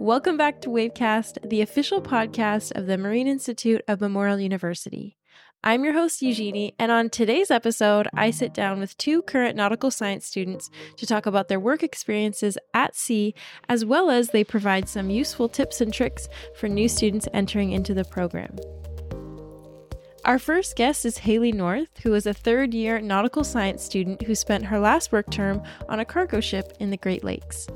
Welcome back to Wavecast, the official podcast of the Marine Institute of Memorial University. I'm your host, Eugenie, and on today's episode, I sit down with two current nautical science students to talk about their work experiences at sea, as well as they provide some useful tips and tricks for new students entering into the program. Our first guest is Hayley North, who is a third year nautical science student who spent her last work term on a cargo ship in the Great Lakes.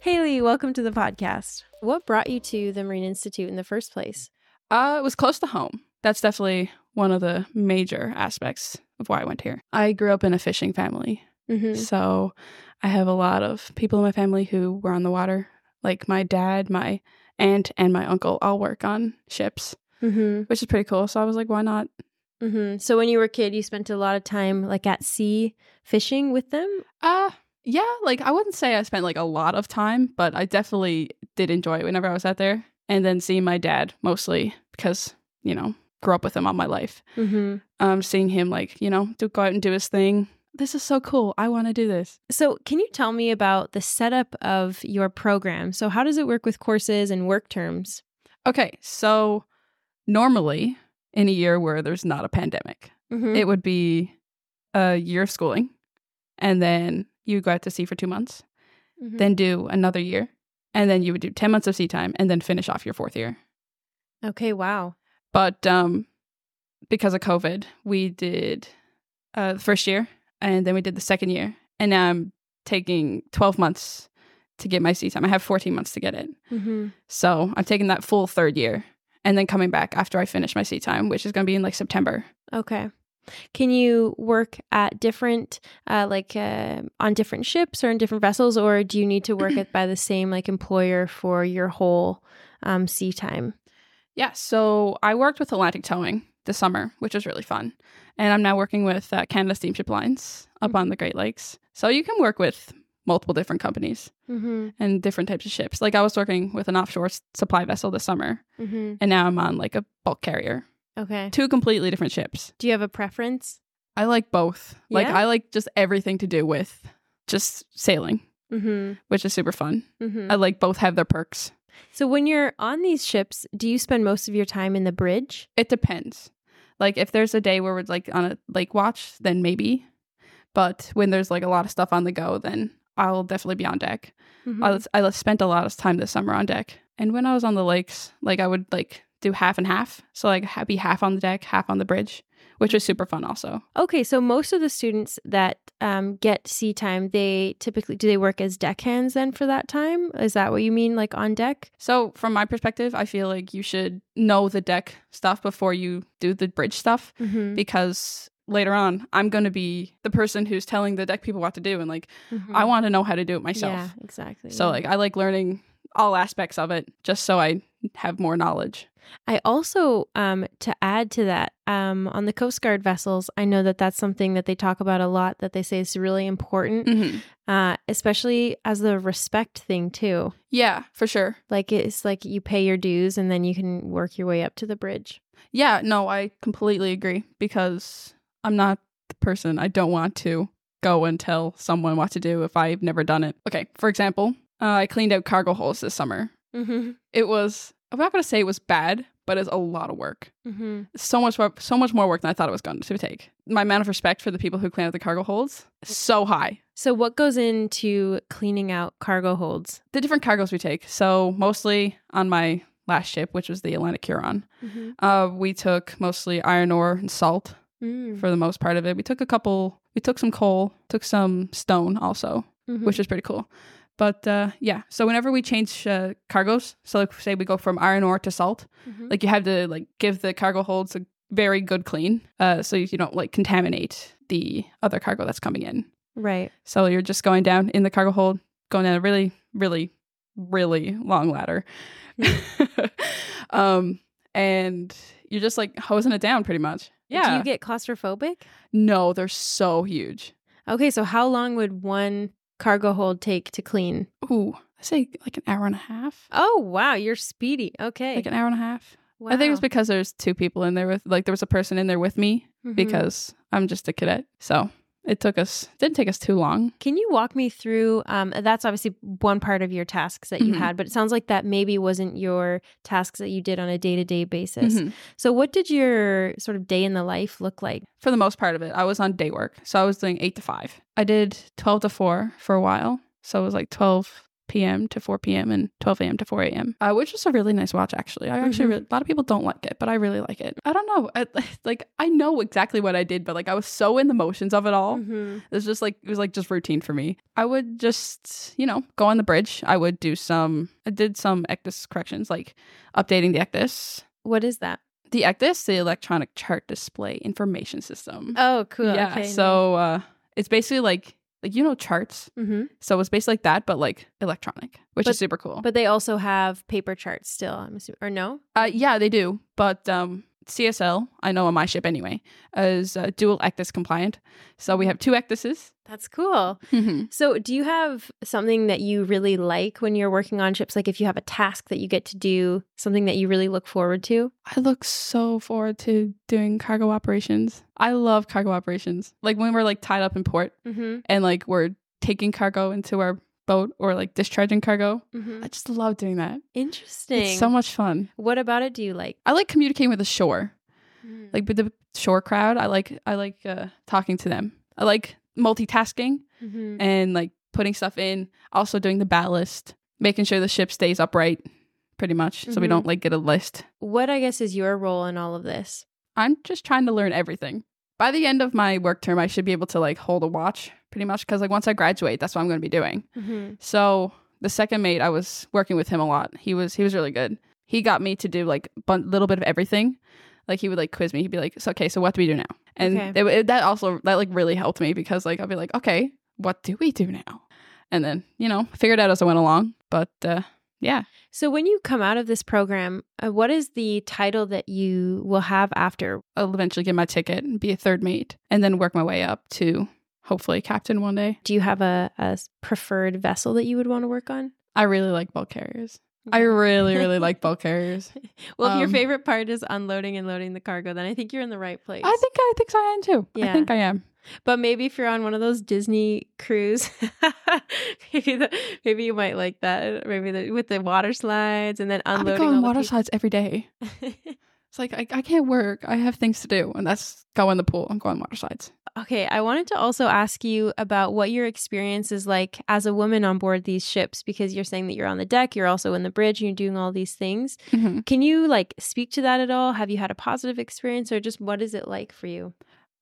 Hayley, welcome to the podcast. What brought you to the Marine Institute in the first place? Uh, it was close to home. That's definitely one of the major aspects of why I went here. I grew up in a fishing family. Mm-hmm. So I have a lot of people in my family who were on the water. Like my dad, my aunt, and my uncle all work on ships, Mm-hmm. which is pretty cool. So I was like, why not? Mm-hmm. So when you were a kid, you spent a lot of time like at sea fishing with them. Uh yeah, like I wouldn't say I spent like a lot of time, but I definitely did enjoy it whenever I was out there. And then seeing my dad mostly because, you know, grew up with him all my life. Mm-hmm. Um, seeing him like, you know, do go out and do his thing. This is so cool. I want to do this. So can you tell me about the setup of your program? So how does it work with courses and work terms? Okay, so normally in a year where there's not a pandemic, Mm-hmm. it would be a year of schooling, and then you go out to sea for two months, Mhm. then do another year, and then you would do 10 months of sea time, and then finish off your fourth year. okay, wow. But um, because of COVID, we did uh, the first year, and then we did the second year, and now I'm taking 12 months to get my sea time. I have 14 months to get it. Mm-hmm. So I'm taking that full third year and then coming back after I finish my sea time, which is going to be in like September. Okay. Can you work at different, uh, like uh, on different ships or in different vessels, or do you need to work at by the same like employer for your whole um, sea time? Yeah. So I worked with Atlantic Towing this summer, which was really fun. And I'm now working with uh, Canada Steamship Lines up on the Great Lakes. So you can work with multiple different companies Mm-hmm. and different types of ships. Like I was working with an offshore s- supply vessel this summer, Mm-hmm. and now I'm on like a bulk carrier. Okay. Two completely different ships. Do you have a preference? I like both. Like I like just everything to do with just sailing, Mm-hmm. which is super fun. Mm-hmm. I like both have their perks. So when you're on these ships, do you spend most of your time in the bridge? It depends. Like if there's a day where we're like on a lake watch, then maybe. But when there's like a lot of stuff on the go, then I'll definitely be on deck. Mm-hmm. I, I spent a lot of time this summer on deck, and when I was on the lakes, like I would like do half and half. So like be half on the deck, half on the bridge, which was super fun. Also, Okay, so most of the students that um, get sea time, they typically do they work as deckhands then for that time? Is that what you mean, like on deck? so from my perspective, I feel like you should know the deck stuff before you do the bridge stuff Mm-hmm. because later on, I'm going to be the person who's telling the deck people what to do, and like I want to know how to do it myself. Mm-hmm. Yeah, exactly. So yeah. like I like learning all aspects of it just so I have more knowledge. I also, um, to add to that, um, on the Coast Guard vessels, I know that that's something that they talk about a lot. That they say is really important, Mhm. uh, especially as the respect thing too. Yeah, for sure. Like it's like you pay your dues and then you can work your way up to the bridge. Yeah, no, I completely agree because I'm not the person I don't want to go and tell someone what to do if I've never done it. Okay, for example, uh, I cleaned out cargo holes this summer. Mm-hmm. It was I'm not going to say it was bad, but it's a lot of work. Mm-hmm. So much more, so much more work than I thought it was going to take. My amount of respect for the people who clean out the cargo holds so high. So, what goes into cleaning out cargo holds? The different cargoes we take. So mostly on my last ship, which was the Atlantic Huron, Mm-hmm. uh, we took mostly iron ore and salt Mm. for the most part of it. We took a couple. We took some coal, took some stone also, Mhm. which was pretty cool. But uh, yeah, so whenever we change uh, cargoes, so like say we go from iron ore to salt, Mhm. like you have to like give the cargo holds a very good clean, uh, so you don't like contaminate the other cargo that's coming in. right. So you're just going down in the cargo hold, going down a really, really, really long ladder, um, and you're just like hosing it down pretty much. Yeah. Do you get claustrophobic? no, they're so huge. Okay, so how long would one cargo hold take to clean? Ooh, I say like an hour and a half. Oh, wow, you're speedy. Okay. Like an hour and a half. wow. I think it was because there's two people in there with like there was a person in there with me Mhm. because I'm just a cadet. So it took us didn't take us too long. Can you walk me through? Um, that's obviously one part of your tasks that you Mhm. had, but it sounds like that maybe wasn't your tasks that you did on a day to day basis. Mhm. So, what did your sort of day in the life look like? For the most part of it, I was on day work, so I was doing eight to five. I did twelve to four for a while, so it was like twelve p.m. to 4 p.m. and 12 a.m. to 4 a.m. Uh, which is a really nice watch, actually. I actually Mhm. really, a lot of people don't like it, but I really like it. I don't know, I, like I know exactly what I did, but like I was so in the motions of it all. Mhm. It was just like it was like just routine for me. I would just you know go on the bridge. I would do some. I did some ECDIS corrections, like updating the ECDIS. What is that? The ECDIS, the electronic chart display information system. Oh, cool. yeah. Okay, so uh, it's basically like like you know charts. hmm So it's basically like that, but like electronic, which But- is super cool. but they also have paper charts still. I'm assuming, or no? uh, yeah, they do. But um, CSL, I know on my ship anyway, is uh, dual ECDIS compliant. So we have two ECDISes. That's cool. Mm-hmm. So, do you have something that you really like when you're working on ships? Like, if you have a task that you get to do, something that you really look forward to? I look so forward to doing cargo operations. I love cargo operations. Like when we're like tied up in port Mm-hmm. and like we're taking cargo into our boat or like discharging cargo. mm-hmm. I just love doing that. Interesting. It's so much fun. what about it do you like? I like communicating with the shore. Mm. Like with the shore crowd, I like I like uh, talking to them. I like multitasking Mhm. and like putting stuff in, also doing the ballast, making sure the ship stays upright pretty much so we Mhm. don't like get a list. What I guess is your role in all of this? I'm just trying to learn everything. By the end of my work term, I should be able to like hold a watch pretty much because like once I graduate, that's what I'm going to be doing. Mm-hmm. So the second mate, I was working with him a lot. He was he was really good. He got me to do like a little bit of everything. Like he would like quiz me. He'd be like, "So okay, so what do we do now?" And Okay. it, it- that also that like really helped me because like I'll be like, "Okay, what do we do now?" And then you know figured out as I went along. But uh, yeah, So, when you come out of this program, uh, what is the title that you will have after? I'll eventually get my ticket and be a third mate, and then work my way up to hopefully captain one day. Do you have a preferred vessel that you would want to work on? I really like bulk carriers. I really really like bulk carriers. well, if your um, favorite part is unloading and loading the cargo, then I think you're in the right place. I think I think I am too. Yeah. I think I am. But maybe if you're on one of those Disney cruise, maybe the, maybe you might like that. Maybe the, with the water slides and then I unloading. go on water the slides every day. It's like I, I can't work. I have things to do, and that's go in the pool and go on water slides. okay, I wanted to also ask you about what your experience is like as a woman on board these ships because you're saying that you're on the deck, you're also in the bridge, and you're doing all these things. Mhm. Can you like speak to that at all? Have you had a positive experience, or just what is it like for you?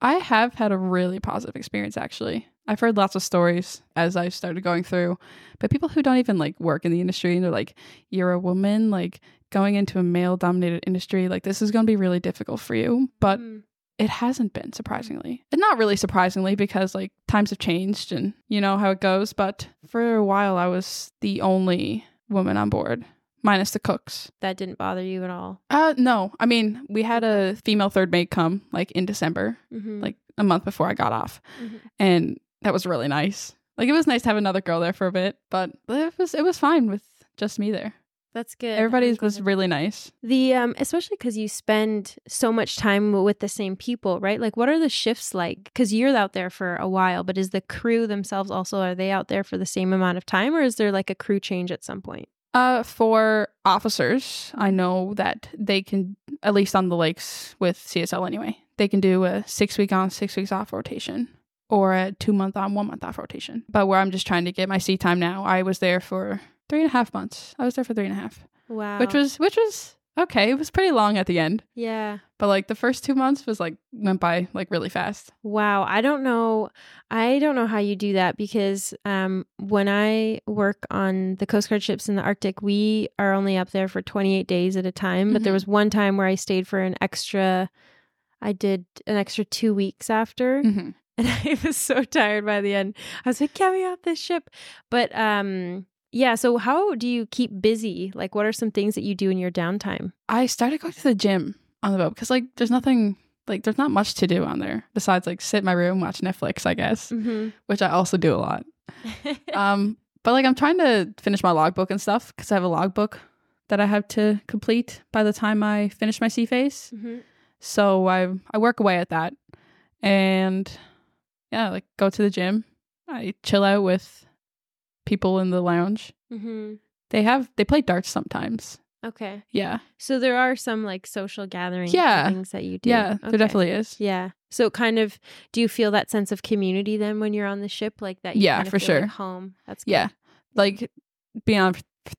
I have had a really positive experience actually. I've heard lots of stories as I've started going through, but people who don't even like work in the industry and they're like, "You're a woman, like going into a male-dominated industry, like this is going to be really difficult for you." But Mm. it hasn't been surprisingly and not really surprisingly because like times have changed and you know how it goes but for a while i was the only woman on board minus the cooks that didn't bother you at all. uh no i mean we had a female third mate come like in december Mm-hmm. like a month before i got off Mhm. and that was really nice like it was nice to have another girl there for a bit but it was it was fine with just me there That's good. everybody I'm was glad. really nice The um especially cuz you spend so much time with the same people, right? Like what are the shifts like? Cuz you're out there for a while, but is the crew themselves also are they out there for the same amount of time or is there like a crew change at some point? Uh, for officers, I know that they can, at least on the lakes with CSL anyway, they can do a six week on, six weeks off rotation or a two month on, one month off rotation. But where I'm just trying to get my seat time now, I was there for three and a half months. I was there for three and a half, Wow. which was, which was okay. It was pretty long at the end, Yeah. but like the first two months was like, went by like really fast. Wow, I don't know. I don't know how you do that because um, when I work on the Coast Guard ships in the Arctic, we are only up there for 28 days at a time. But there Mhm. was one time where I stayed for an extra, I did an extra two weeks after. Mhm. And I was so tired by the end. I was like, get me off this ship. But um, yeah, so how do you keep busy? Like, what are some things that you do in your downtime? I started going to the gym on the boat because like there's nothing, like there's not much to do on there besides like sit in my room, watch Netflix, I guess. Mm-hmm. which I also do a lot. Um, but like I'm trying to finish my logbook and stuff because I have a logbook that I have to complete by the time I finish my sea phase. mm-hmm. So I I work away at that, and yeah, like go to the gym. I chill out with people in the lounge. Mm-hmm. They have they play darts sometimes. Okay. Yeah, So there are some like social gatherings, Yeah. things that you do. yeah, Okay. there definitely is. Yeah. So kind of do you feel that sense of community then when you're on the ship? Like that Yeah, for feel like sure. home. That's good. Yeah, like being on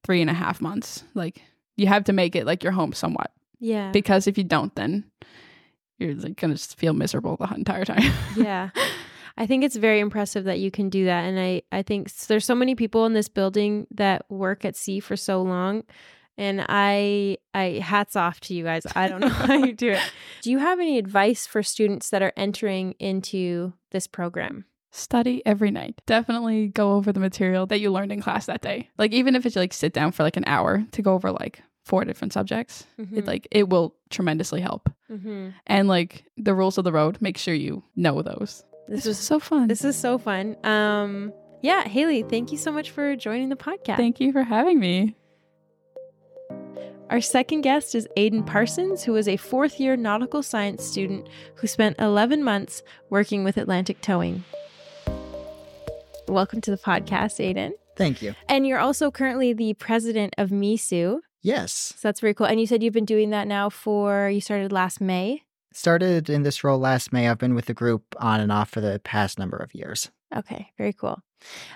three and a half months. Like you have to make it like your home somewhat Yeah. because if you don't, then you're like gonna just feel miserable the entire time. yeah. I think it's very impressive that you can do that. And I, I think there's so many people in this building that work at sea for so long. And I, I hats off to you guys. I don't know how you do it. Do you have any advice for students that are entering into this program? Study every night. Definitely go over the material that you learned in class that day. Like even if it's like sit down for like an hour to go over like four different subjects, Mm-hmm. it like it will tremendously help. mm-hmm. And like the rules of the road, make sure you know those. This This was was so fun. this is so fun. Um, yeah, Hayley, thank you so much for joining the podcast. Thank you for having me. Our second guest is Aiden Parsons, who is a fourth year nautical science student who spent 11 months working with Atlantic Towing. Welcome to the podcast, Aiden. Thank you. And you're also currently the president of MISU. Yes. So that's very cool. And you said you've been doing that now for, you started last May. Started in this role last May. I've been with the group on and off for the past number of years. Okay, very cool.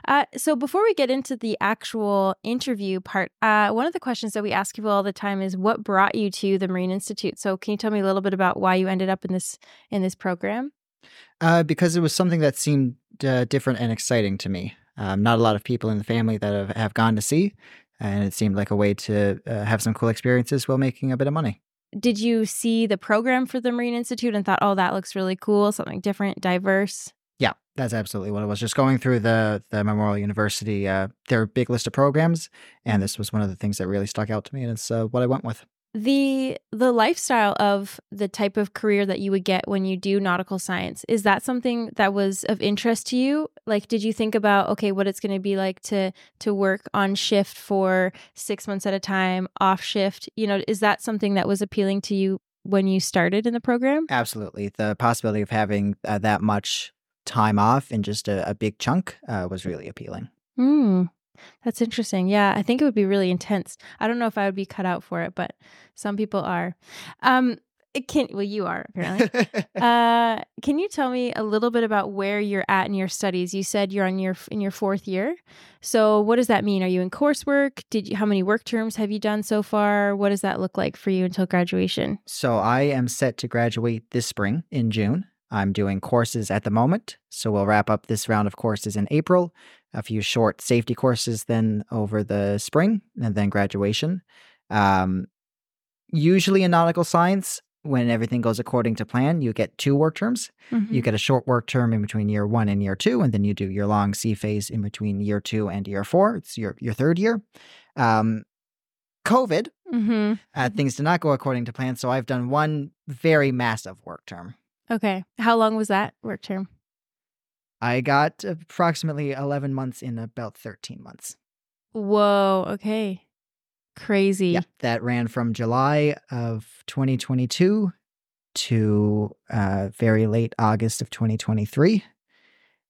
Uh, so before we get into the actual interview part, uh, one of the questions that we ask people all the time is, "What brought you to the Marine Institute?" So can you tell me a little bit about why you ended up in this in this program? Uh, because it was something that seemed uh, different and exciting to me. Um, not a lot of people in the family that have, have gone to sea, and it seemed like a way to uh, have some cool experiences while making a bit of money. Did you see the program for the Marine Institute and thought, "Oh, that looks really cool, something different, diverse"? Yeah, that's absolutely what it was. Just going through the the Memorial University, uh, their big list of programs, and this was one of the things that really stuck out to me, and it's uh, what I went with. The the lifestyle of the type of career that you would get when you do nautical science is that something that was of interest to you like did you think about okay what it's going to be like to to work on shift for 6 months at a time off shift you know is that something that was appealing to you when you started in the program Absolutely, the possibility of having uh, that much time off in just a, a big chunk uh, was really appealing. Hmm. That's interesting. Yeah, I think it would be really intense. I don't know if I would be cut out for it, but some people are. Um, it can well, you are apparently. uh, can you tell me a little bit about where you're at in your studies? You said you're on your in your fourth year. So, what does that mean? Are you in coursework? Did you how many work terms have you done so far? What does that look like for you until graduation? So I am set to graduate this spring in June. I'm doing courses at the moment. So we'll wrap up this round of courses in April, a few short safety courses then over the spring, and then graduation. Um, usually in nautical science, when everything goes according to plan, you get two work terms. You get a short work term in between year one and year two, and then you do your long sea phase in between year two and year four. It's your, your third year. Um, COVID, Mm-hmm. uh, things did not go according to plan. So I've done one very massive work term. Okay. How long was that work term? I got approximately 11 months in about 13 months. Whoa. Okay. Crazy. Yeah. That ran from July of 2022 to uh, very late August of 2023,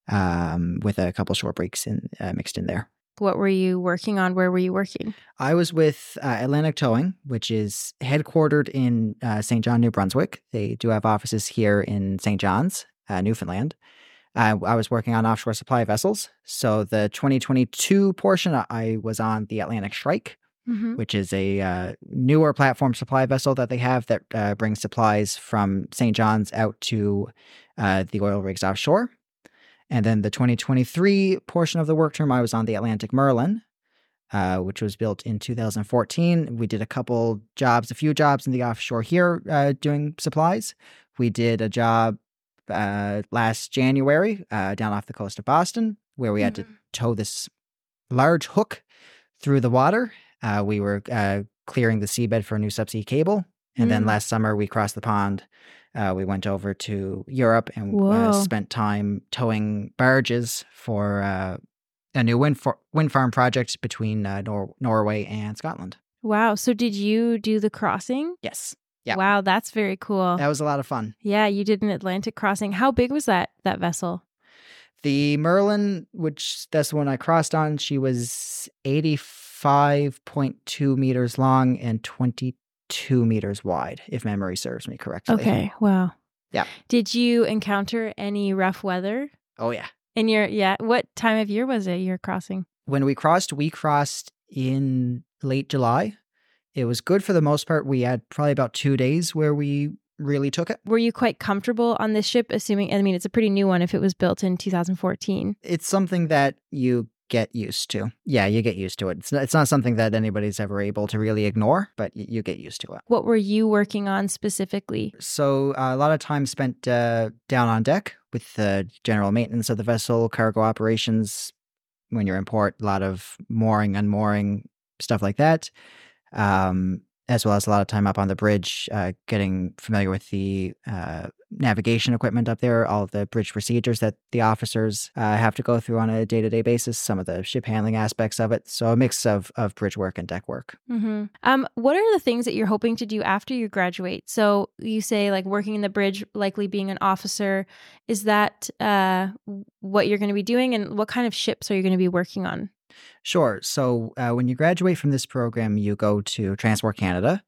um, with a couple short breaks in, uh, mixed in there. What were you working on? Where were you working? I was with uh, Atlantic Towing, which is headquartered in uh, St. John, New Brunswick. They do have offices here in St. John's, uh, Newfoundland. Uh, I was working on offshore supply vessels. So the 2022 portion, I- I was on the Atlantic Shrike, Mm-hmm. which is a uh, newer platform supply vessel that they have that uh, brings supplies from St. John's out to uh, the oil rigs offshore. And then the 2023 portion of the work term, I was on the Atlantic Merlin, uh, which was built in 2014. We did a couple jobs, a few jobs in the offshore here uh, doing supplies. We did a job uh, last January uh, down off the coast of Boston where we had to tow this large hook through the water. Uh, we were uh, clearing the seabed for a new subsea cable. And then Mm. last summer, we crossed the pond. Uh, we went over to Europe and uh, spent time towing barges for uh, a new wind, for- wind farm project between uh, Nor- Norway and Scotland. Wow. So did you do the crossing? Yes. Yeah. Wow, that's very cool. That was a lot of fun. Yeah, you did an Atlantic crossing. How big was that that vessel? The Merlin, which that's the one I crossed on, she was 85.2 meters long and 22 meters wide, if memory serves me correctly. Okay. Wow. Yeah. Did you encounter any rough weather Oh, yeah. in your yeah, what time of year was it you're crossing? When we crossed, we crossed in late July. It was good for the most part. We had probably about two days where we really took it. Were you quite comfortable on this ship assuming I mean it's a pretty new one if it was built in 2014. It's something that you get used to. Yeah, you get used to it. It's not, it's not something that anybody's ever able to really ignore, but y- you get used to it. What were you working on specifically? So uh, a lot of time spent uh, down on deck with the general maintenance of the vessel, cargo operations. When you're in port, a lot of mooring, and unmooring, stuff like that. Um, as well as a lot of time up on the bridge, uh, getting familiar with the uh, navigation equipment up there, all the bridge procedures that the officers uh, have to go through on a day to day basis, some of the ship handling aspects of it. So a mix of, of bridge work and deck work. Mm-hmm. Um, what are the things that you're hoping to do after you graduate? So you say like working in the bridge, likely being an officer. Is that uh, what you're going to be doing, and what kind of ships are you going to be working on? Sure. So uh, when you graduate from this program, you go to Transport Canada.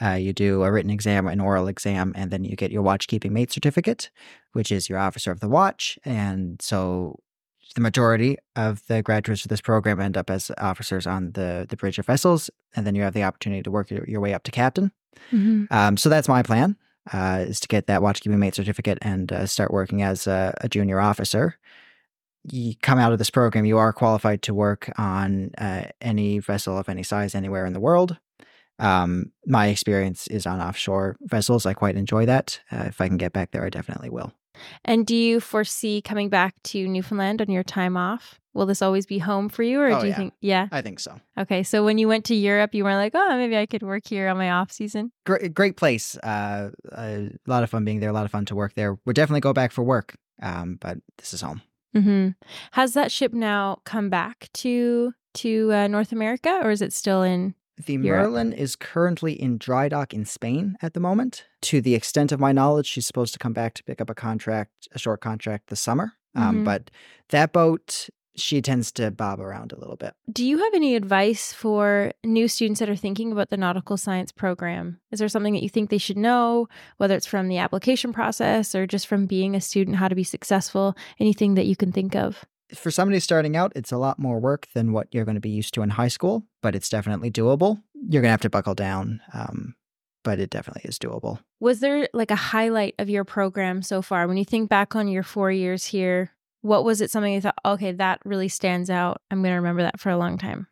Uh, you do a written exam, an oral exam, and then you get your watchkeeping mate certificate, which is your officer of the watch. And so the majority of the graduates of this program end up as officers on the, the bridge of vessels. And then you have the opportunity to work your, your way up to captain. Mm-hmm. Um, so that's my plan. Uh, is to get that watchkeeping mate certificate and uh, start working as a, a junior officer you come out of this program, you are qualified to work on uh, any vessel of any size anywhere in the world. Um, my experience is on offshore vessels. I quite enjoy that. Uh, if I can get back there, I definitely will. And do you foresee coming back to Newfoundland on your time off? Will this always be home for you, or Oh, do you yeah. think? Yeah. I think so. Okay. So when you went to Europe, you were like, oh, maybe I could work here on my off season. Great, great place. Uh, a lot of fun being there. A lot of fun to work there. We'll definitely go back for work. Um, but this is home. Mm-hmm. Has that ship now come back to to uh, North America, or is it still in? The Europe. Merlin is currently in dry dock in Spain at the moment. To the extent of my knowledge, she's supposed to come back to pick up a contract, a short contract this summer. Um, Mhm. but that boat, she tends to bob around a little bit. Do you have any advice for new students that are thinking about the nautical science program? Is there something that you think they should know, whether it's from the application process or just from being a student, how to be successful? Anything that you can think of? For somebody starting out, it's a lot more work than what you're going to be used to in high school, but it's definitely doable. You're going to have to buckle down, um, but it definitely is doable. Was there like a highlight of your program so far? When you think back on your four years here, what was it something you thought, okay, that really stands out? I'm going to remember that for a long time.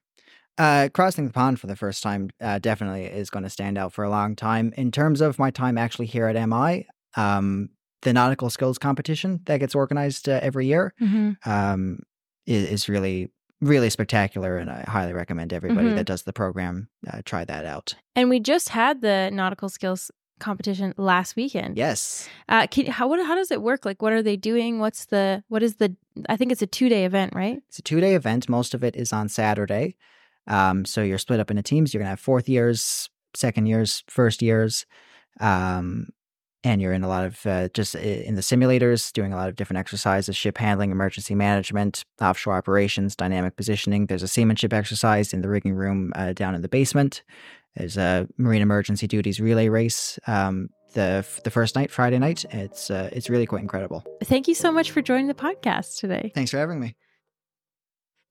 Uh, crossing the pond for the first time uh, definitely is going to stand out for a long time. In terms of my time actually here at MI, um, the nautical skills competition that gets organized uh, every year Mm-hmm. um, is, is really, really spectacular. And I highly recommend everybody Mhm. that does the program uh, try that out. And we just had the nautical skills competition last weekend. Yes. Uh, can, how what, how does it work? Like, what are they doing? What's the what is the? I think it's a two day event, right? It's a two day event. Most of it is on Saturday. Um, so you're split up into teams. You're going to have fourth years, second years, first years. Um, and you're in a lot of uh, just in the simulators, doing a lot of different exercises ship handling, emergency management, offshore operations, dynamic positioning. There's a seamanship exercise in the rigging room uh, down in the basement. There's a marine emergency duties relay race. Um, the the first night, Friday night, it's uh, it's really quite incredible. Thank you so much for joining the podcast today. Thanks for having me.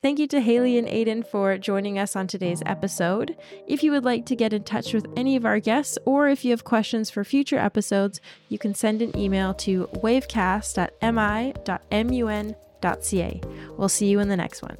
Thank you to Hayley and Aiden for joining us on today's episode. If you would like to get in touch with any of our guests, or if you have questions for future episodes, you can send an email to wavecast at mi.mun.ca. We'll see you in the next one.